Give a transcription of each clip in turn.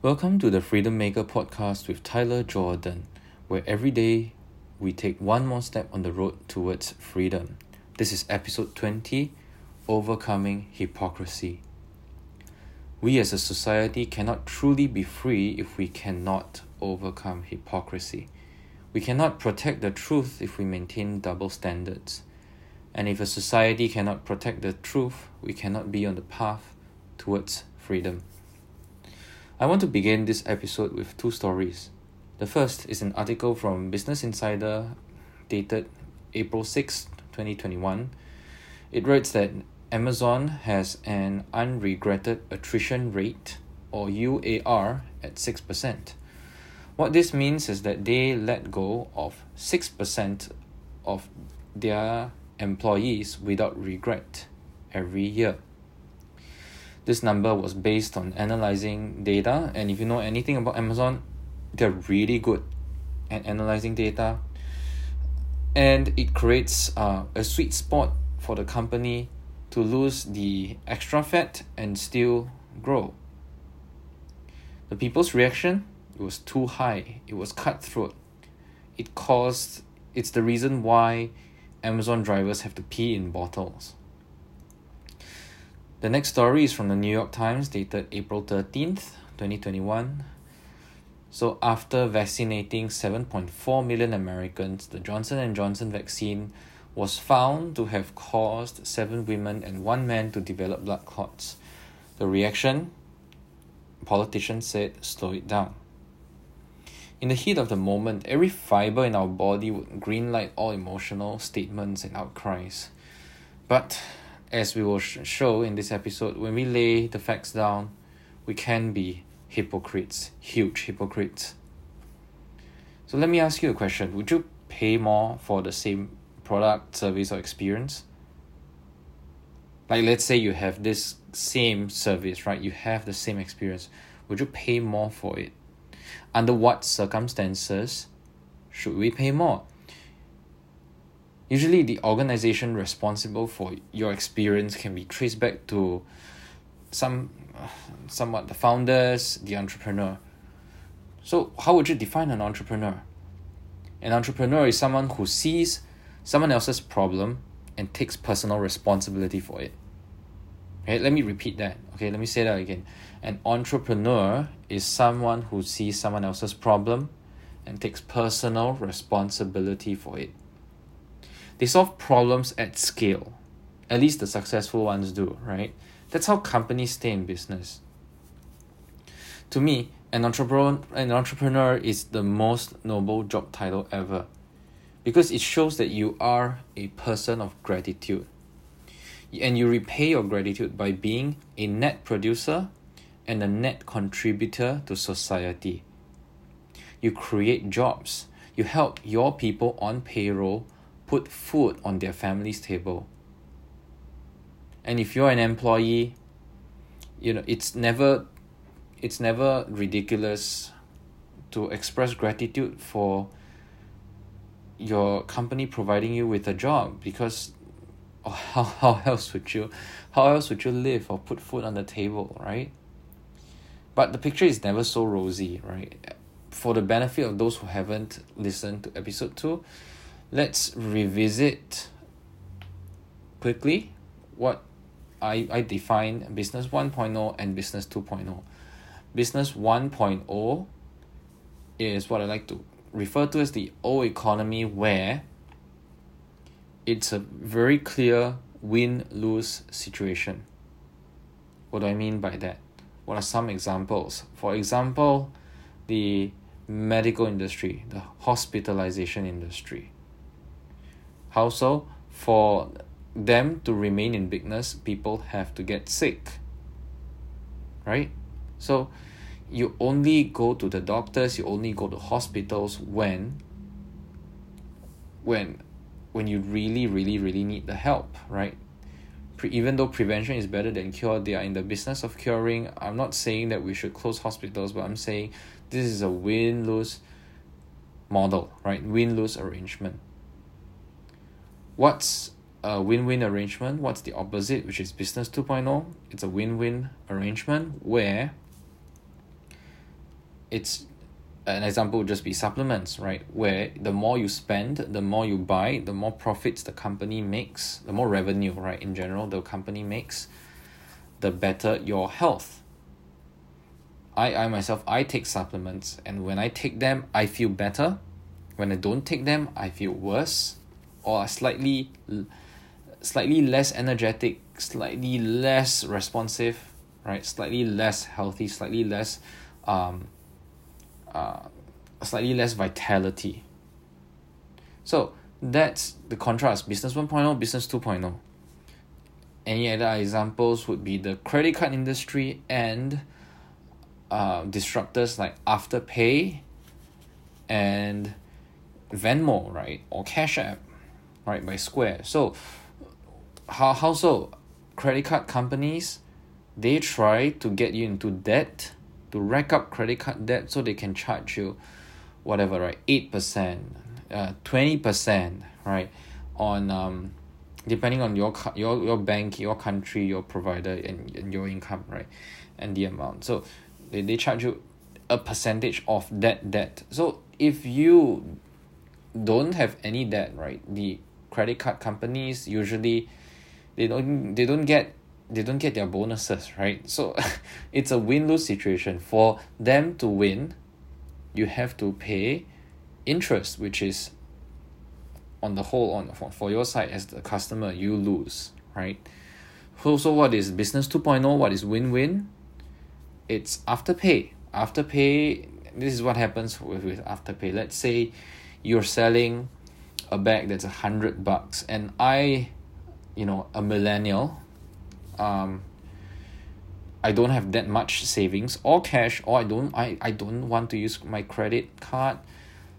Welcome to the Freedom Maker podcast with Tyler Jordan, where every day we take one more step on the road towards freedom. This is episode 20 Overcoming Hypocrisy. We as a society cannot truly be free if we cannot overcome hypocrisy. We cannot protect the truth if we maintain double standards. And if a society cannot protect the truth, we cannot be on the path towards freedom. I want to begin this episode with two stories. The first is an article from Business Insider dated April 6, 2021. It writes that Amazon has an unregretted attrition rate or UAR at 6%. What this means is that they let go of 6% of their employees without regret every year. This number was based on analyzing data, and if you know anything about Amazon, they're really good at analyzing data, and it creates uh, a sweet spot for the company to lose the extra fat and still grow. The people's reaction it was too high. It was cutthroat. It caused it's the reason why Amazon drivers have to pee in bottles. The next story is from the New York Times dated April 13th, 2021. So after vaccinating 7.4 million Americans, the Johnson & Johnson vaccine was found to have caused 7 women and 1 man to develop blood clots. The reaction politicians said slow it down. In the heat of the moment, every fiber in our body would greenlight all emotional statements and outcries. But as we will sh- show in this episode, when we lay the facts down, we can be hypocrites, huge hypocrites. So let me ask you a question Would you pay more for the same product, service, or experience? Like, let's say you have this same service, right? You have the same experience. Would you pay more for it? Under what circumstances should we pay more? Usually, the organization responsible for your experience can be traced back to some, somewhat the founders, the entrepreneur. So, how would you define an entrepreneur? An entrepreneur is someone who sees someone else's problem and takes personal responsibility for it. Okay, let me repeat that. Okay, let me say that again. An entrepreneur is someone who sees someone else's problem and takes personal responsibility for it. They solve problems at scale. At least the successful ones do, right? That's how companies stay in business. To me, an entrepreneur, an entrepreneur is the most noble job title ever because it shows that you are a person of gratitude. And you repay your gratitude by being a net producer and a net contributor to society. You create jobs. You help your people on payroll put food on their family's table. And if you're an employee, you know, it's never it's never ridiculous to express gratitude for your company providing you with a job because oh, how, how else would you how else would you live or put food on the table right but the picture is never so rosy right for the benefit of those who haven't listened to episode 2 let's revisit quickly what I, I define business 1.0 and business 2.0. Business 1.0 is what I like to refer to as the old economy where it's a very clear win lose situation. What do I mean by that? What are some examples? For example, the medical industry, the hospitalization industry. How so? For them to remain in bigness, people have to get sick. Right? So you only go to the doctors, you only go to hospitals when when when you really, really, really need the help, right? Pre- even though prevention is better than cure, they are in the business of curing. I'm not saying that we should close hospitals, but I'm saying this is a win lose model, right? Win lose arrangement. What's a win-win arrangement? What's the opposite, which is business 2.0? It's a win-win arrangement where it's an example would just be supplements right where the more you spend the more you buy the more profits the company makes the more revenue right in general the company makes the better your health I I myself I take supplements and when I take them I feel better when I don't take them I feel worse or slightly slightly less energetic slightly less responsive right? Slightly less healthy slightly less um uh slightly less vitality. So that's the contrast. Business 1.0 business 2.0 any other examples would be the credit card industry and uh, disruptors like afterpay and venmo right? Or cash app right by square. So how how so? Credit card companies they try to get you into debt to rack up credit card debt so they can charge you whatever right eight percent uh twenty percent right on um depending on your your your bank your country your provider and, and your income right and the amount. So they, they charge you a percentage of that debt. So if you don't have any debt right the credit card companies usually they don't they don't get they don't get their bonuses right? So it's a win lose situation. For them to win you have to pay interest which is on the whole on for, for your side as the customer you lose right? So, so what is business 2.0 what is win-win? It's afterpay afterpay this is what happens with, with afterpay let's say you're selling a bag that's a hundred bucks. And I you know a millennial um I don't have that much savings or cash or I don't I, I don't want to use my credit card.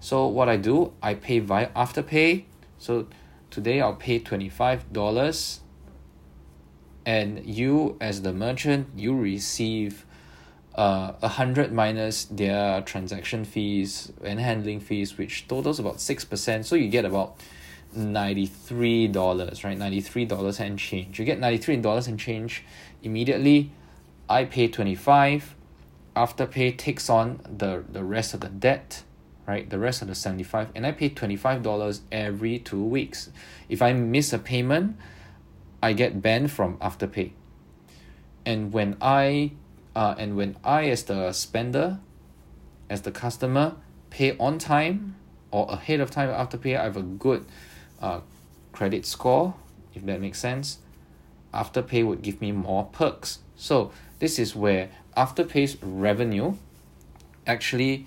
So what I do I pay via afterpay. So today I'll pay twenty five dollars. And you as the merchant you receive uh a hundred minus their transaction fees and handling fees which totals about six percent. So you get about ninety three dollars right? ninety three dollars and change. You get ninety three dollars and change immediately. I pay twenty five afterpay takes on the the rest of the debt right? The rest of the seventy five and I pay twenty five dollars every two weeks. If I miss a payment I get banned from afterpay. And when I uh and when I as the spender as the customer pay on time or ahead of time after pay, I have a good uh credit score if that makes sense. Afterpay would give me more perks. So this is where afterpay's revenue actually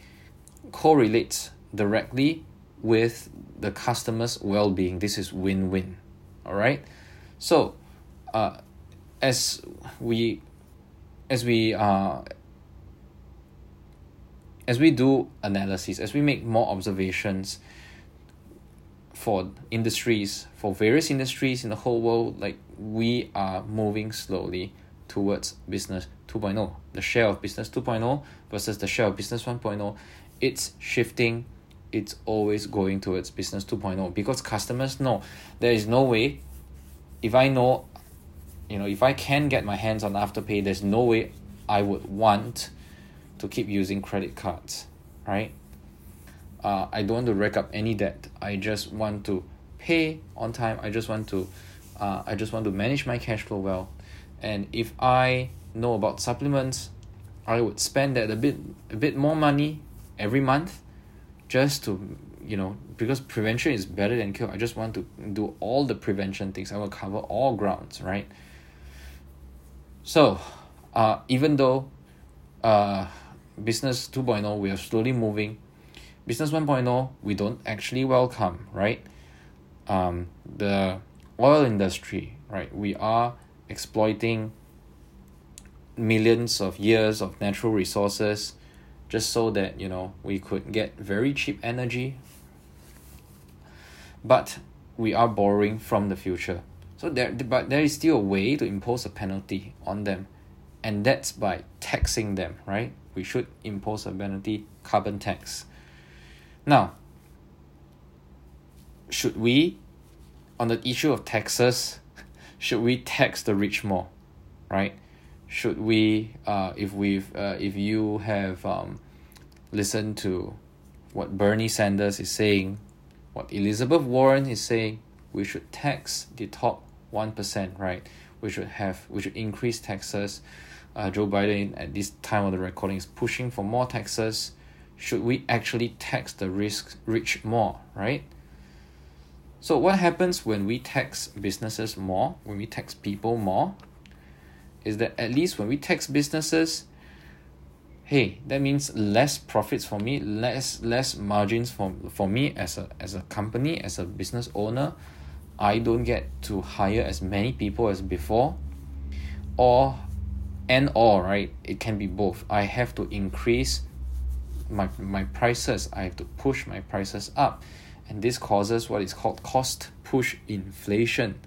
correlates directly with the customer's well-being. This is win-win. All right? So uh as we as we uh as we do analysis as we make more observations for industries for various industries in the whole world like we are moving slowly towards business 2.0 the share of business 2.0 versus the share of business 1.0 it's shifting. It's always going towards business 2.0 because customers know. There is no way if I know you know if I can get my hands on afterpay there's no way I would want to keep using credit cards right? Uh I don't want to rack up any debt. I just want to pay on time. I just want to uh I just want to manage my cash flow well. And if I know about supplements I would spend that a bit a bit more money every month just to you know because prevention is better than cure. I just want to do all the prevention things. I will cover all grounds right so uh even though uh business 2.0 we are slowly moving business 1.0 we don't actually welcome right? Um the oil industry right we are exploiting millions of years of natural resources just so that you know we could get very cheap energy. But we are borrowing from the future so there but there is still a way to impose a penalty on them. And that's by taxing them right? We should impose a penalty carbon tax. Now should we on the issue of taxes should we tax the rich more right? Should we uh if we've uh if you have um listen to what Bernie Sanders is saying, what Elizabeth Warren is saying, we should tax the top 1%, right? We should have, we should increase taxes. Uh, Joe Biden, at this time of the recording, is pushing for more taxes. Should we actually tax the risk rich more, right? So what happens when we tax businesses more, when we tax people more, is that at least when we tax businesses, hey, that means less profits for me, less less margins for for me as a as a company, as a business owner. I don't get to hire as many people as before. Or and or right, it can be both. I have to increase my my prices. I have to push my prices up. And this causes what is called cost push inflation.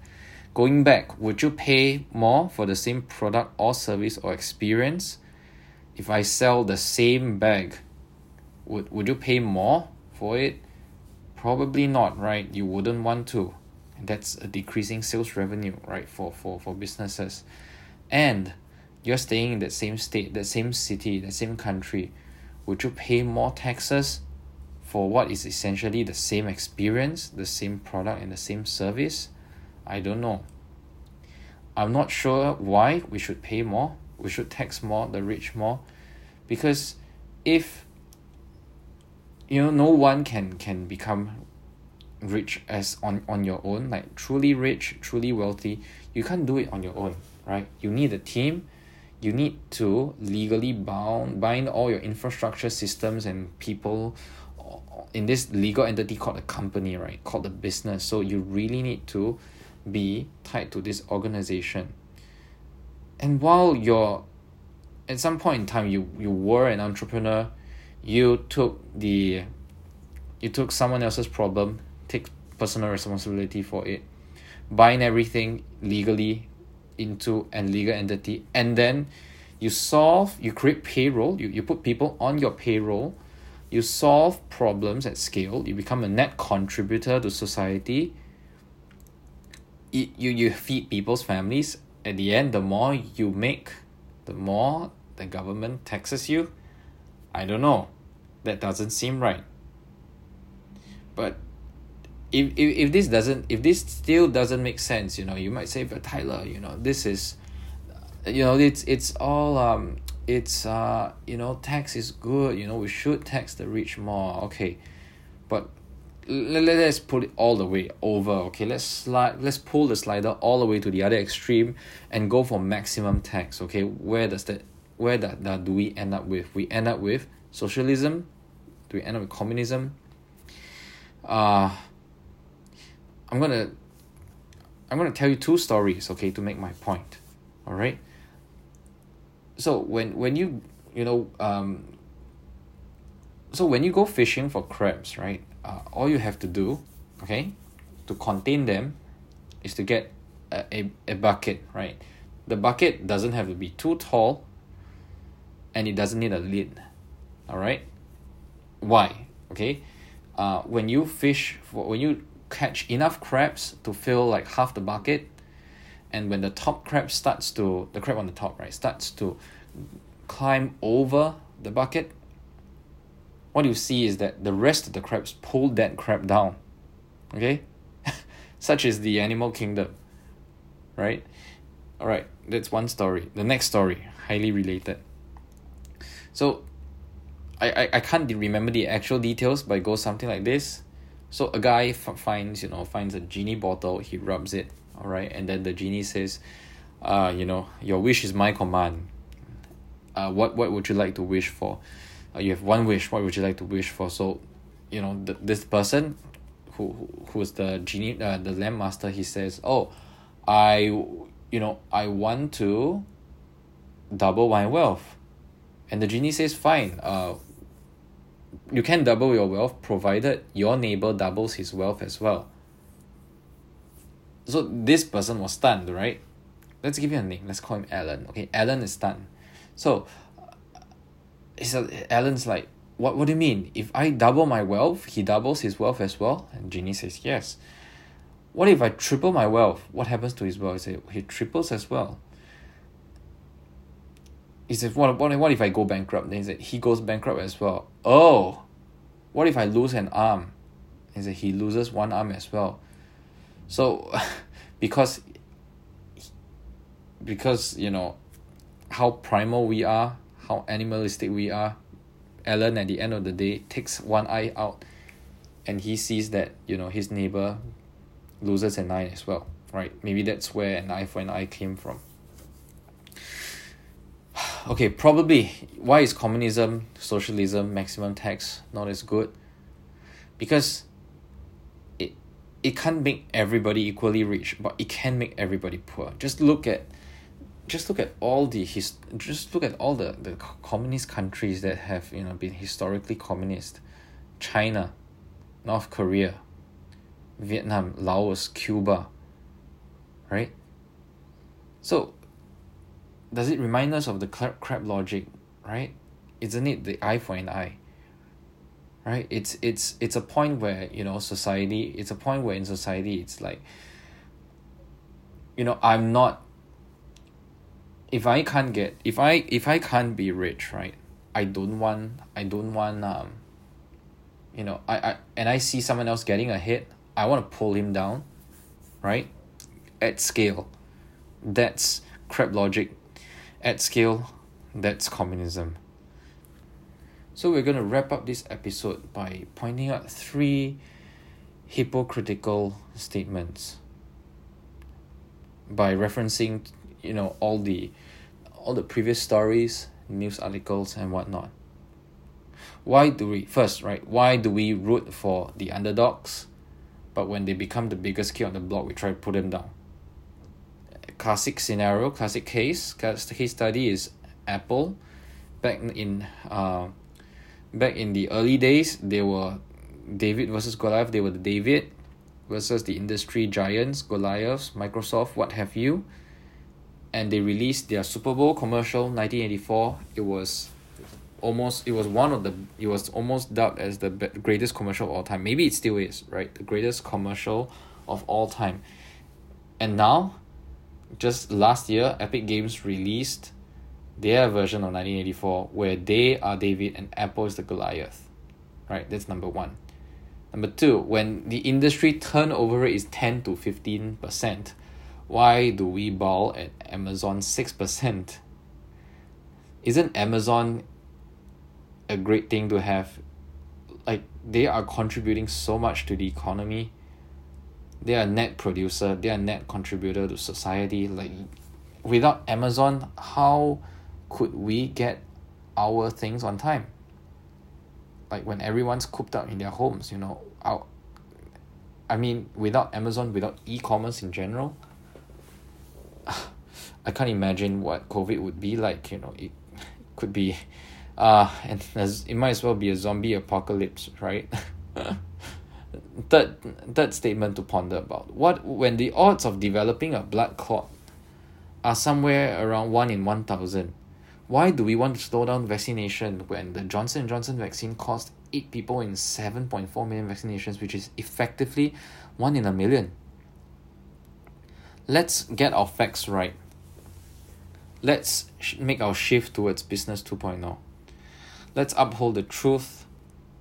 Going back, would you pay more for the same product or service or experience? if I sell the same bag, would would you pay more for it? Probably not, right? You wouldn't want to. That's a decreasing sales revenue, right, for, for, for businesses. And you're staying in that same state, that same city, that same country. Would you pay more taxes for what is essentially the same experience, the same product, and the same service? I don't know. I'm not sure why we should pay more we should tax more the rich more because if you know no one can can become rich as on on your own like truly rich truly wealthy you can't do it on your own right? You need a team. You need to legally bound bind all your infrastructure systems and people in this legal entity called a company right? Called the business. So you really need to be tied to this organization. And while you're at some point in time you you were an entrepreneur you took the you took someone else's problem take personal responsibility for it. Buying everything legally into an legal entity and then you solve you create payroll you, you put people on your payroll you solve problems at scale you become a net contributor to society. You, you, you feed people's families. At the end the more you make the more the government taxes you. I don't know. That doesn't seem right. But if, if, if this doesn't if this still doesn't make sense you know you might say but Tyler you know this is you know it's it's all um it's uh you know tax is good you know we should tax the rich more. Okay. But let, let's put it all the way over okay? Let's slide let's pull the slider all the way to the other extreme and go for maximum tax okay? Where does that where that, that do we end up with? We end up with socialism. Do we end up with communism? Uh i'm gonna i'm gonna tell you two stories okay to make my point all right? So when when you you know um so when you go fishing for crabs right uh, all you have to do okay to contain them is to get a, a, a bucket right? The bucket doesn't have to be too tall and it doesn't need a lid all right? Why? Okay uh, when you fish for when you catch enough crabs to fill like half the bucket and when the top crab starts to the crab on the top right starts to climb over the bucket what you see is that the rest of the crabs pull that crab down. Okay? Such is the animal kingdom. Right? Alright, that's one story. The next story, highly related. So I, I, I can't remember the actual details, but it goes something like this. So a guy f- finds, you know, finds a genie bottle, he rubs it, alright, and then the genie says, uh, you know, your wish is my command. Uh, what what would you like to wish for? uh, you have one wish what would you like to wish for so you know the, this person who who's the genie uh, the lamp master he says oh I you know I want to double my wealth and the genie says fine uh you can double your wealth provided your neighbor doubles his wealth as well so this person was stunned right let's give him a name let's call him alan okay alan is stunned so he's Alan's like, what what do you mean? If I double my wealth, he doubles his wealth as well? And Genie says, Yes. What if I triple my wealth? What happens to his wealth? He he triples as well. He said what what what if I go bankrupt? Then he said he goes bankrupt as well. Oh, what if I lose an arm? He said he loses one arm as well. So, because because you know how primal we are, how animalistic we are, Alan at the end of the day takes one eye out and he sees that, you know, his neighbor loses an eye as well. Right? Maybe that's where an eye for an eye came from. Okay, probably why is communism, socialism, maximum tax not as good? Because it it can't make everybody equally rich, but it can make everybody poor. Just look at just look at all the his just look at all the, the communist countries that have you know been historically communist china north korea vietnam laos cuba right so does it remind us of the crab logic right? Isn't it the eye for an eye? Right? It's it's it's a point where you know society it's a point where in society it's like you know i'm not if I can't get if I if I can't be rich right? I don't want I don't want um you know I, I and I see someone else getting ahead I want to pull him down right? At scale. That's crab logic at scale that's communism. So we're going to wrap up this episode by pointing out three hypocritical statements by referencing you know all the all the previous stories news articles and whatnot. Why do we first right why do we root for the underdogs? But when they become the biggest kid on the block we try to put them down classic scenario classic case. Case study is apple. Back in uh back in the early days they were david versus goliath. They were the david versus the industry giants goliaths microsoft what have you. And they released their Super Bowl commercial 1984 it was almost it was one of the it was almost dubbed as the greatest commercial of all time. Maybe it still is right? The greatest commercial of all time. And now just last year Epic Games released their version of 1984 where they are David and Apple is the Goliath right that's number one number two when the industry turnover rate is 10 to 15 percent why do we bawl at Amazon 6%? Isn't Amazon a great thing to have? Like, they are contributing so much to the economy. They are net producer, they are net contributor to society. Like, without Amazon, how could we get our things on time? Like, when everyone's cooped up in their homes, you know, I mean, without Amazon, without e commerce in general, I can't imagine what COVID would be like. You know, it could be, uh, and it might as well be a zombie apocalypse, right? third third statement to ponder about what when the odds of developing a blood clot are somewhere around one in one thousand. Why do we want to slow down vaccination when the Johnson Johnson vaccine cost eight people in seven point four million vaccinations, which is effectively one in a million? let's get our facts right. Let's make our shift towards business 2.0. Let's uphold the truth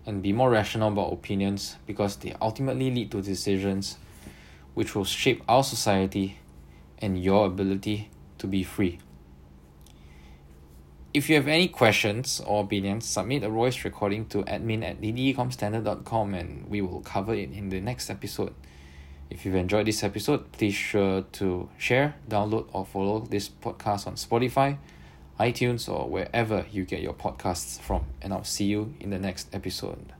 and be more rational about opinions because they ultimately lead to decisions which will shape our society and your ability to be free. If you have any questions or opinions, submit a voice recording to admin at ddecomstandard.com and we will cover it in the next episode. If you've enjoyed this episode, please sure to share, download, or follow this podcast on Spotify, iTunes, or wherever you get your podcasts from. And I'll see you in the next episode.